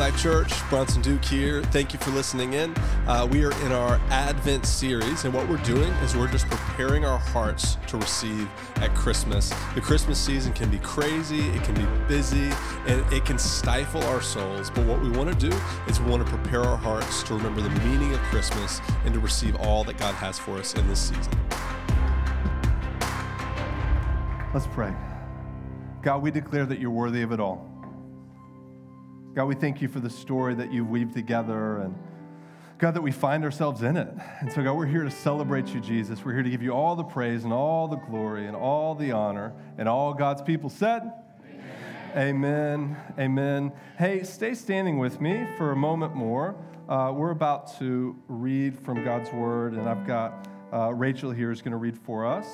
Life Church, Bronson Duke here. Thank you for listening in. Uh, we are in our Advent series, and what we're doing is we're just preparing our hearts to receive at Christmas. The Christmas season can be crazy, it can be busy, and it can stifle our souls. But what we want to do is we want to prepare our hearts to remember the meaning of Christmas and to receive all that God has for us in this season. Let's pray. God, we declare that you're worthy of it all. God, we thank you for the story that you weave together and God, that we find ourselves in it. And so, God, we're here to celebrate you, Jesus. We're here to give you all the praise and all the glory and all the honor. And all God's people said, Amen. Amen. Amen. Hey, stay standing with me for a moment more. Uh, we're about to read from God's word, and I've got uh, Rachel here is going to read for us.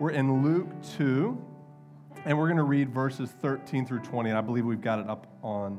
We're in Luke 2, and we're going to read verses 13 through 20. And I believe we've got it up on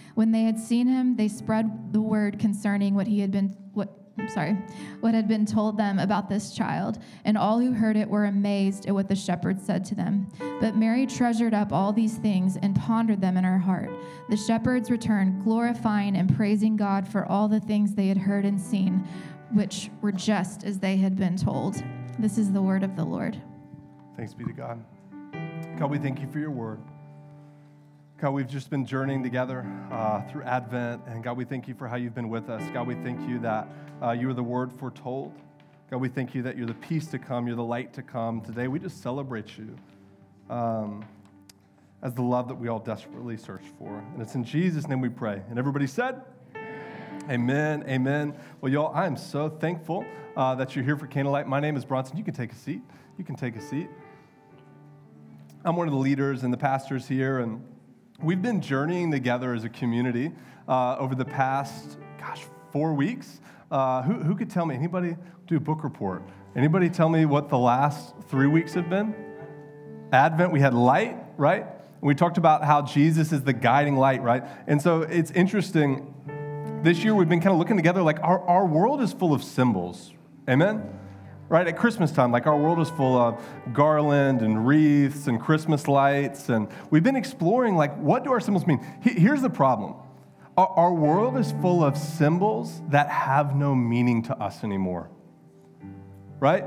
When they had seen him, they spread the word concerning what he had been what I'm sorry, what had been told them about this child, and all who heard it were amazed at what the shepherds said to them. But Mary treasured up all these things and pondered them in her heart. The shepherds returned, glorifying and praising God for all the things they had heard and seen, which were just as they had been told. This is the word of the Lord. Thanks be to God. God, we thank you for your word. God, we've just been journeying together uh, through Advent, and God, we thank you for how you've been with us. God, we thank you that uh, you are the word foretold. God, we thank you that you're the peace to come, you're the light to come. Today, we just celebrate you um, as the love that we all desperately search for. And it's in Jesus' name we pray. And everybody said, Amen, amen. Well, y'all, I am so thankful uh, that you're here for Candlelight. My name is Bronson. You can take a seat. You can take a seat. I'm one of the leaders and the pastors here, and We've been journeying together as a community uh, over the past, gosh, four weeks. Uh, who, who could tell me? Anybody do a book report? Anybody tell me what the last three weeks have been? Advent, we had light, right? We talked about how Jesus is the guiding light, right? And so it's interesting. This year we've been kind of looking together like our, our world is full of symbols. Amen? Right? At Christmas time, like our world is full of garland and wreaths and Christmas lights. And we've been exploring, like, what do our symbols mean? Here's the problem our world is full of symbols that have no meaning to us anymore, right?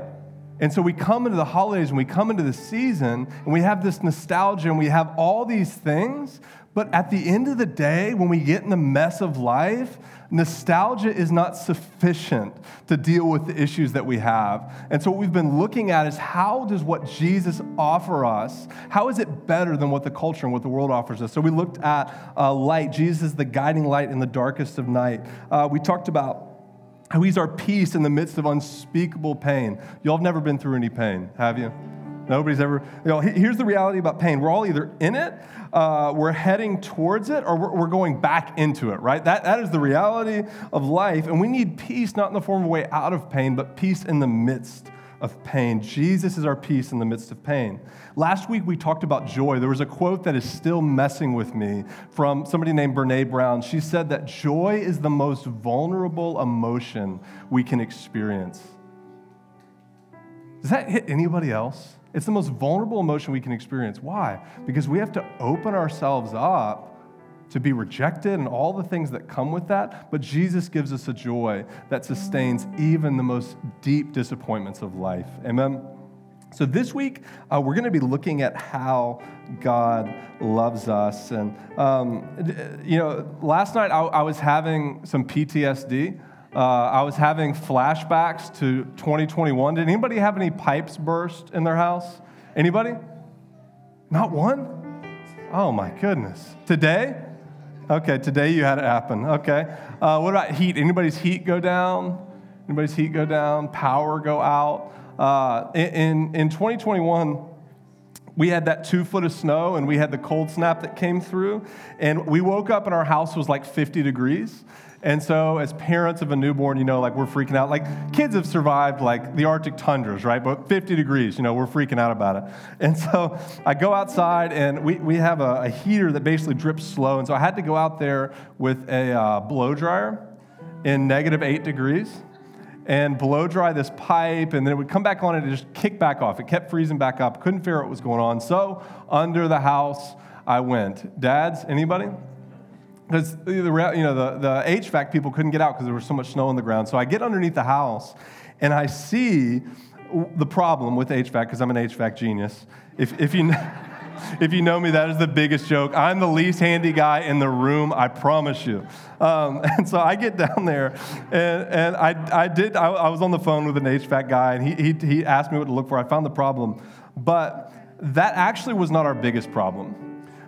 And so we come into the holidays and we come into the season and we have this nostalgia and we have all these things, but at the end of the day, when we get in the mess of life, nostalgia is not sufficient to deal with the issues that we have. And so what we've been looking at is how does what Jesus offer us, how is it better than what the culture and what the world offers us? So we looked at uh, light. Jesus is the guiding light in the darkest of night. Uh, we talked about how he's our peace in the midst of unspeakable pain. Y'all have never been through any pain, have you? Nobody's ever, you know, here's the reality about pain. We're all either in it, uh, we're heading towards it, or we're, going back into it, right? That, that is the reality of life. And we need peace, not in the form of a way out of pain, but peace in the midst of pain. Jesus is our peace in the midst of pain. Last week we talked about joy. There was a quote that is still messing with me from somebody named Brene Brown. She said that joy is the most vulnerable emotion we can experience. Does that hit anybody else? It's the most vulnerable emotion we can experience. Why? Because we have to open ourselves up to be rejected and all the things that come with that. But Jesus gives us a joy that sustains even the most deep disappointments of life. Amen? So, this week, uh, we're going to be looking at how God loves us. And, um, you know, last night I, I was having some PTSD. Uh, I was having flashbacks to 2021. Did anybody have any pipes burst in their house? Anybody? Not one? Oh my goodness. Today? Okay, today you had it happen. Okay. Uh, what about heat? Anybody's heat go down? Anybody's heat go down? Power go out? Uh, in, in 2021, we had that two foot of snow and we had the cold snap that came through. And we woke up and our house was like 50 degrees. And so, as parents of a newborn, you know, like we're freaking out. Like kids have survived like the Arctic tundras, right? But 50 degrees, you know, we're freaking out about it. And so I go outside and we, we have a, a heater that basically drips slow. And so I had to go out there with a uh, blow dryer in negative eight degrees and blow dry this pipe, and then it would come back on and it just kick back off. It kept freezing back up. Couldn't figure out what was going on. So under the house I went. Dads, anybody? Because the, you know, the, the HVAC people couldn't get out because there was so much snow on the ground. So I get underneath the house and I see the problem with HVAC because I'm an HVAC genius. If, if, you, if you know me, that is the biggest joke. I'm the least handy guy in the room, I promise you. Um, and so I get down there and, and I, I did, I, I was on the phone with an HVAC guy and he, he, he asked me what to look for. I found the problem. But that actually was not our biggest problem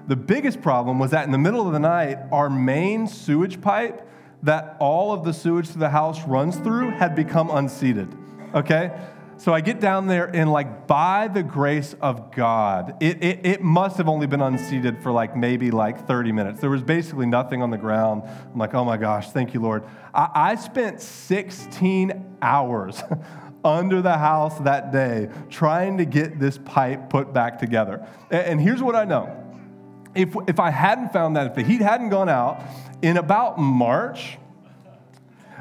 the biggest problem was that in the middle of the night, our main sewage pipe that all of the sewage to the house runs through had become unseated. Okay? So I get down there and, like, by the grace of God, it, it, it, must have only been unseated for like maybe like 30 minutes. There was basically nothing on the ground. I'm like, oh my gosh, thank you, Lord. I, I spent 16 hours under the house that day trying to get this pipe put back together. and, and here's what I know if, if I hadn't found that, if the heat hadn't gone out, in about March,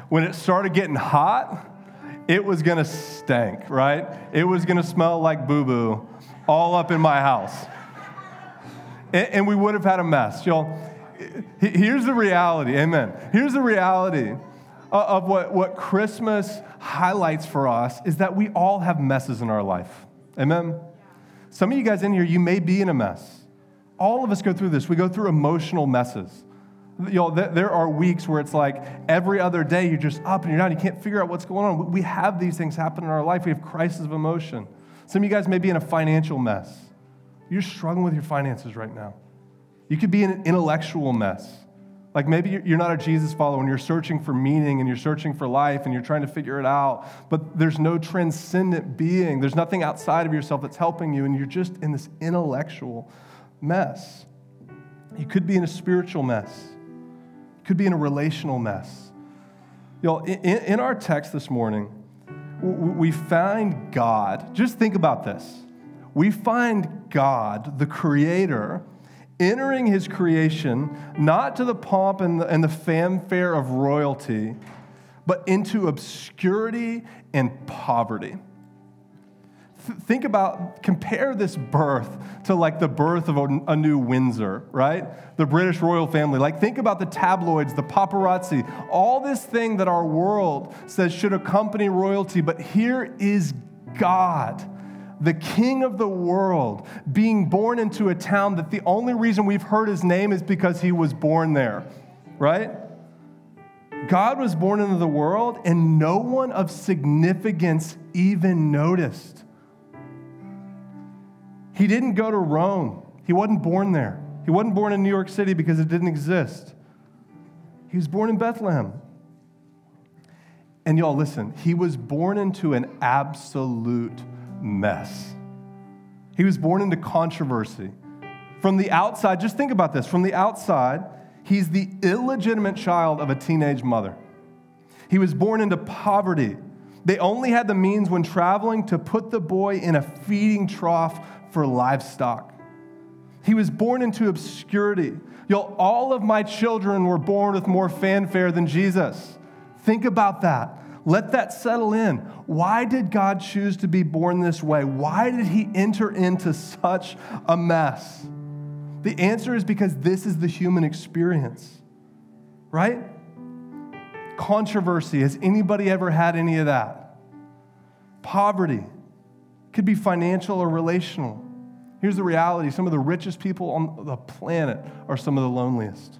when it started getting hot, it was gonna stink, right? It was gonna smell like boo boo all up in my house. And, and we would have had a mess. Y'all, here's the reality, amen. Here's the reality uh, of what, what Christmas highlights for us is that we all have messes in our life. Amen? Some of you guys in here, you may be in a mess all of us go through this. We go through emotional messes. You know, there are weeks where it's like every other day you're just up and you're down. You can't figure out what's going on. We have these things happen in our life. We have crises of emotion. Some of you guys may be in a financial mess. You're struggling with your finances right now. You could be in an intellectual mess. Like maybe you're not a Jesus follower and you're searching for meaning and you're searching for life and you're trying to figure it out, but there's no transcendent being. There's nothing outside of yourself that's helping you, and you're just in this intellectual mess. You could be in a spiritual mess. You could be in a relational mess. Know, in, in our text this morning, we find God, just think about this. We find God, the Creator, entering His creation not to the pomp and the, and the fanfare of royalty, but into obscurity and poverty think about, compare this birth to like the birth of a, new Windsor, right? The British royal family. Like, think about the tabloids, the paparazzi, all this thing that our world says should accompany royalty. But here is God, the king of the world, being born into a town that the only reason we've heard his name is because he was born there, right? God was born into the world, and no one of significance even noticed. He didn't go to Rome. He wasn't born there. He wasn't born in New York City because it didn't exist. He was born in Bethlehem. And y'all, listen, he was born into an absolute mess. He was born into controversy. From the outside, just think about this from the outside, he's the illegitimate child of a teenage mother. He was born into poverty. They only had the means when traveling to put the boy in a feeding trough for livestock. He was born into obscurity. Yo, all of my children were born with more fanfare than Jesus. Think about that. Let that settle in. Why did God choose to be born this way? Why did he enter into such a mess? The answer is because this is the human experience, right? Controversy. Has anybody ever had any of that? Poverty could be financial or relational. Here's the reality some of the richest people on the planet are some of the loneliest.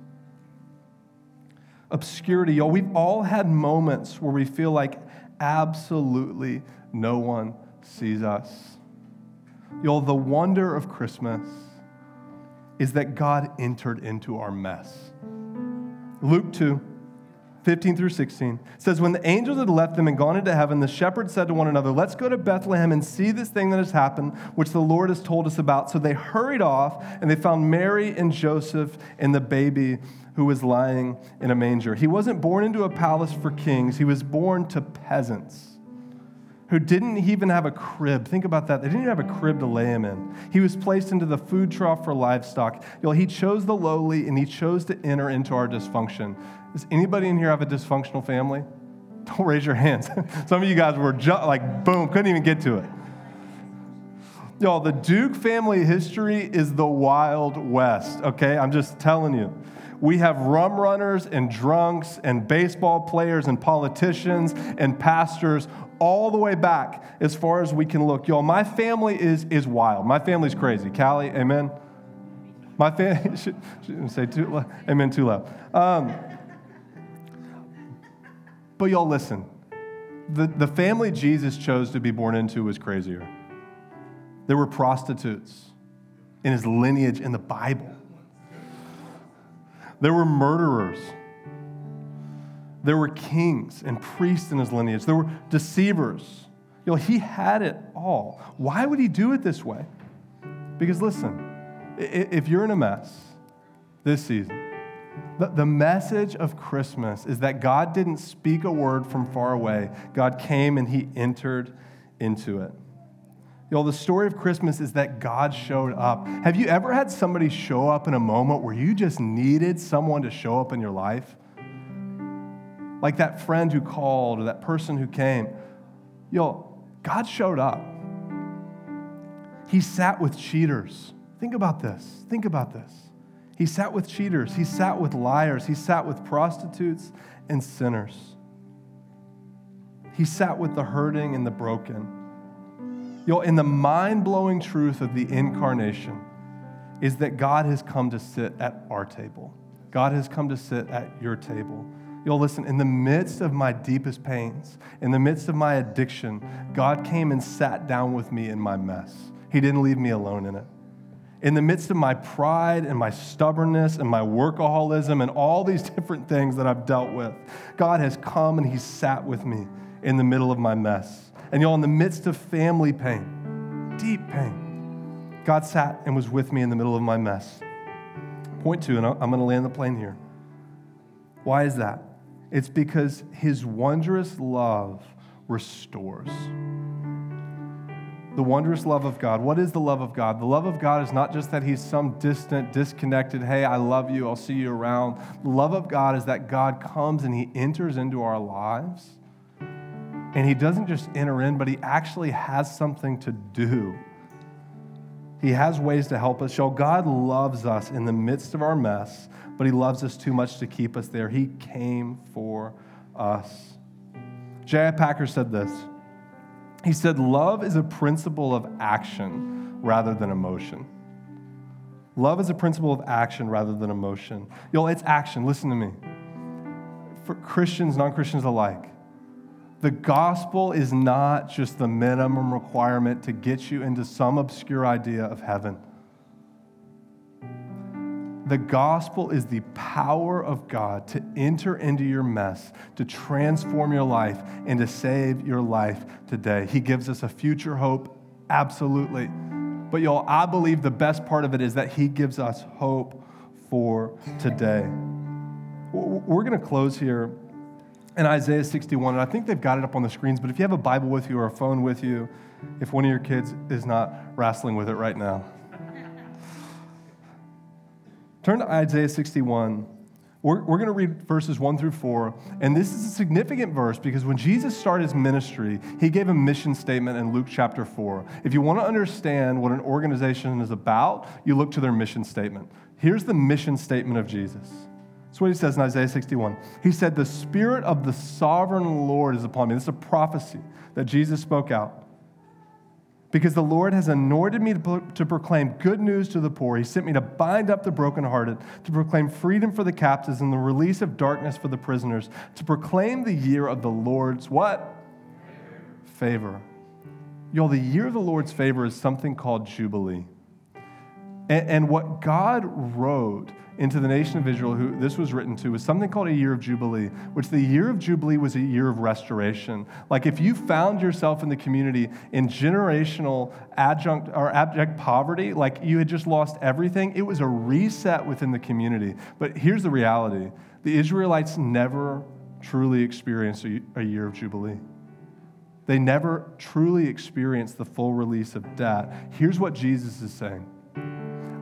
Obscurity, y'all. We've all had moments where we feel like absolutely no one sees us. Y'all, the wonder of Christmas is that God entered into our mess. Luke 2 15 through 16 says, When the angels had left them and gone into heaven, the shepherds said to one another, Let's go to Bethlehem and see this thing that has happened, which the Lord has told us about. So they hurried off, and they found Mary and Joseph and the baby who was lying in a manger. He wasn't born into a palace for kings, he was born to peasants who didn't even have a crib. Think about that. They didn't even have a crib to lay him in. He was placed into the food trough for livestock. You know, he chose the lowly and he chose to enter into our dysfunction. Does anybody in here have a dysfunctional family? Don't raise your hands. Some of you guys were ju- like, boom, couldn't even get to it. Y'all, the Duke family history is the Wild West, okay? I'm just telling you. We have rum runners and drunks and baseball players and politicians and pastors all the way back as far as we can look. Y'all, my family is, is wild. My family's crazy. Callie, amen? My family, should, shouldn't say too loud. Amen, too loud. Um, but y'all, listen. The, the family Jesus chose to be born into was crazier. There were prostitutes in his lineage in the Bible. There were murderers. There were kings and priests in his lineage. There were deceivers. You know, he had it all. Why would he do it this way? Because listen, if you're in a mess this season, the message of Christmas is that God didn't speak a word from far away. God came and he entered into it. You know, the story of Christmas is that God showed up. Have you ever had somebody show up in a moment where you just needed someone to show up in your life? Like that friend who called or that person who came. You know, God showed up. He sat with cheaters. Think about this. Think about this. He sat with cheaters. He sat with liars. He sat with prostitutes and sinners. He sat with the hurting and the broken. You know, and the mind blowing truth of the incarnation is that God has come to sit at our table. God has come to sit at your table. You'll listen, in the midst of my deepest pains, in the midst of my addiction, God came and sat down with me in my mess. He didn't leave me alone in it. In the midst of my pride and my stubbornness and my workaholism and all these different things that I've dealt with, God has come and He sat with me in the middle of my mess and y'all, in the midst of family pain, deep pain, God sat and was with me in the middle of my mess. Point two, and I'm going to land the plane here. Why is that? It's because his wondrous love restores. The wondrous love of God. What is the love of God? The love of God is not just that he's some distant, disconnected, hey, I love you, I'll see you around. The love of God is that God comes and he enters into our lives and he doesn't just enter in, but he actually has something to do. He has ways to help us. Show God loves us in the midst of our mess, but he loves us too much to keep us there. He came for us. J.I. Packer said this. He said, Love is a principle of action rather than emotion. Love is a principle of action rather than emotion. Yo, it's action. Listen to me. For Christians, non Christians alike, the gospel is not just the minimum requirement to get you into some obscure idea of heaven. The gospel is the power of God to enter into your mess, to transform your life, and to save your life today. He gives us a future hope, absolutely. But y'all, I believe the best part of it is that He gives us hope for today. We're going to close here in Isaiah 61, and I think they've got it up on the screens, but if you have a Bible with you or a phone with you, if one of your kids is not wrestling with it right now, turn to Isaiah 61. We're, we're going to read verses 1 through 4, and this is a significant verse because when Jesus started his ministry, he gave a mission statement in Luke chapter 4. If you want to understand what an organization is about, you look to their mission statement. Here's the mission statement of Jesus. That's what he says in Isaiah 61. He said, The Spirit of the sovereign Lord is upon me. This is a prophecy that Jesus spoke out. Because the Lord has anointed me to, proclaim good news to the poor. He sent me to bind up the brokenhearted, to proclaim freedom for the captives and the release of darkness for the prisoners, to proclaim the year of the Lord's what? Favor. Y'all, the year of the Lord's favor is something called Jubilee. And, and what God wrote into the nation of Israel, who this was written to, was something called a year of Jubilee, which the year of Jubilee was a year of restoration. Like if you found yourself in the community in generational adjunct or abject poverty, like you had just lost everything, it was a reset within the community. But here's the reality the Israelites never truly experienced a, year of Jubilee. They never truly experienced the full release of debt. Here's what Jesus is saying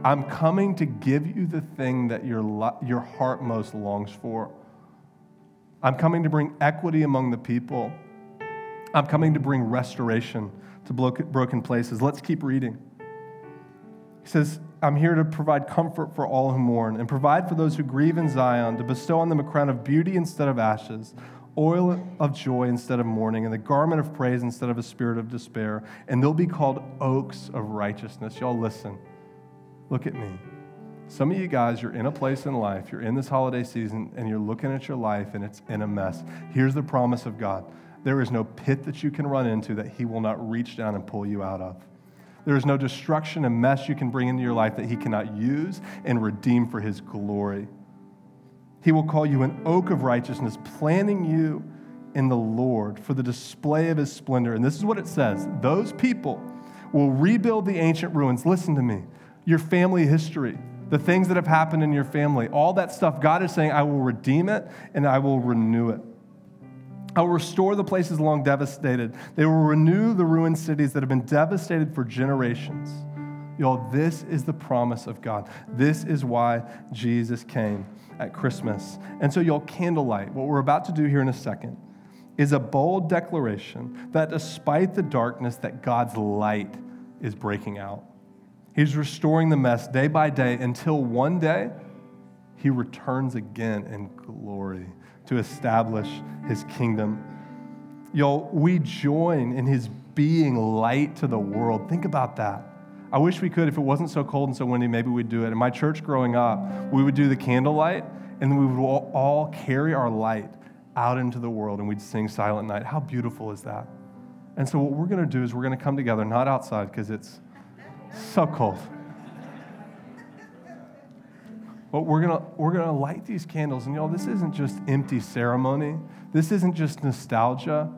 I'm coming to give you the thing that your, your heart most longs for. I'm coming to bring equity among the people. I'm coming to bring restoration to broken places. Let's keep reading. He says, I'm here to provide comfort for all who mourn and provide for those who grieve in Zion, to bestow on them a crown of beauty instead of ashes, oil of joy instead of mourning, and the garment of praise instead of a spirit of despair. And they'll be called oaks of righteousness. Y'all listen. Look at me. Some of you guys, you're in a place in life, you're in this holiday season, and you're looking at your life and it's in a mess. Here's the promise of God there is no pit that you can run into that He will not reach down and pull you out of. There is no destruction and mess you can bring into your life that He cannot use and redeem for His glory. He will call you an oak of righteousness, planting you in the Lord for the display of His splendor. And this is what it says those people will rebuild the ancient ruins. Listen to me your family history, the things that have happened in your family, all that stuff, God is saying, I will redeem it and I will renew it. I will restore the places long devastated. They will renew the ruined cities that have been devastated for generations. Y'all, this is the promise of God. This is why Jesus came at Christmas. And so, y'all, candlelight, what we're about to do here in a second, is a bold declaration that despite the darkness, that God's light is breaking out. He's restoring the mess day by day until one day he returns again in glory to establish his kingdom. Y'all, we join in his being light to the world. Think about that. I wish we could, if it wasn't so cold and so windy, maybe we'd do it. In my church growing up, we would do the candlelight, and then we would all carry our light out into the world and we'd sing Silent Night. How beautiful is that? And so, what we're going to do is we're going to come together, not outside because it's so cold. But we're gonna, we're gonna light these candles. And y'all, this isn't just empty ceremony. This isn't just nostalgia.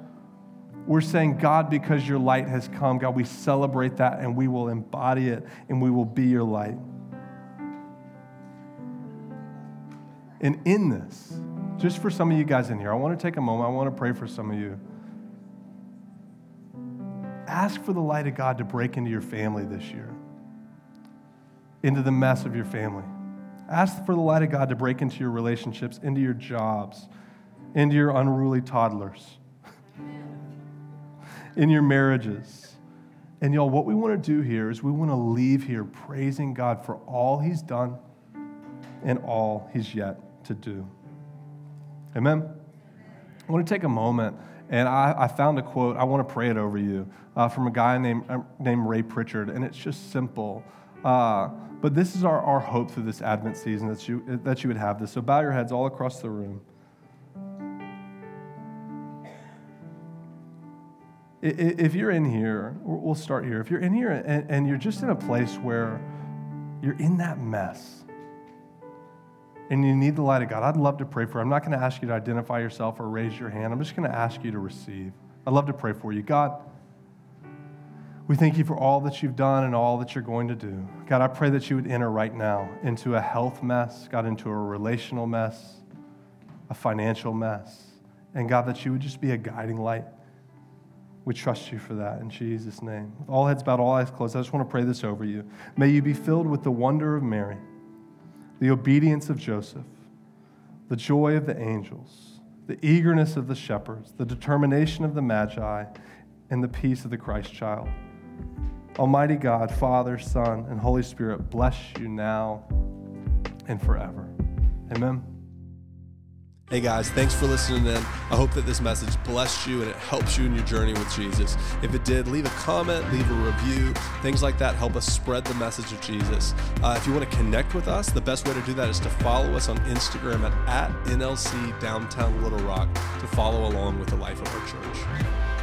We're saying, God, because your light has come, God, we celebrate that and we will embody it and we will be your light. And in this, just for some of you guys in here, I want to take a moment. I want to pray for some of you. Ask for the light of God to break into your family this year, into the mess of your family. Ask for the light of God to break into your relationships, into your jobs, into your unruly toddlers, in your marriages. And y'all, what we want to do here is we want to leave here praising God for all He's done and all He's yet to do. Amen? I want to take a moment and I, I, found a quote, I want to pray it over you, uh, from a guy named, uh, named Ray Pritchard, and it's just simple. Uh, but this is our, our hope through this Advent season that you, that you would have this. So bow your heads all across the room. If you're in here, we'll start here. If you're in here and, and you're just in a place where you're in that mess, and you need the light of God, I'd love to pray for you. I'm not going to ask you to identify yourself or raise your hand. I'm just going to ask you to receive. I'd love to pray for you. God, we thank you for all that you've done and all that you're going to do. God, I pray that you would enter right now into a health mess, God, into a relational mess, a financial mess, and God, that you would just be a guiding light. We trust you for that in Jesus' name. With all heads bowed, all eyes closed, I just want to pray this over you. May you be filled with the wonder of Mary the obedience of Joseph, the joy of the angels, the eagerness of the shepherds, the determination of the magi, and the peace of the Christ child. Almighty God, Father, Son, and Holy Spirit, bless you now and forever. Amen. Hey guys, thanks for listening in. I hope that this message blessed you and it helps you in your journey with Jesus. If it did, leave a comment, leave a review. Things like that help us spread the message of Jesus. Uh, if you want to connect with us, the best way to do that is to follow us on Instagram at, at NLC Downtown Little Rock to follow along with the life of our church.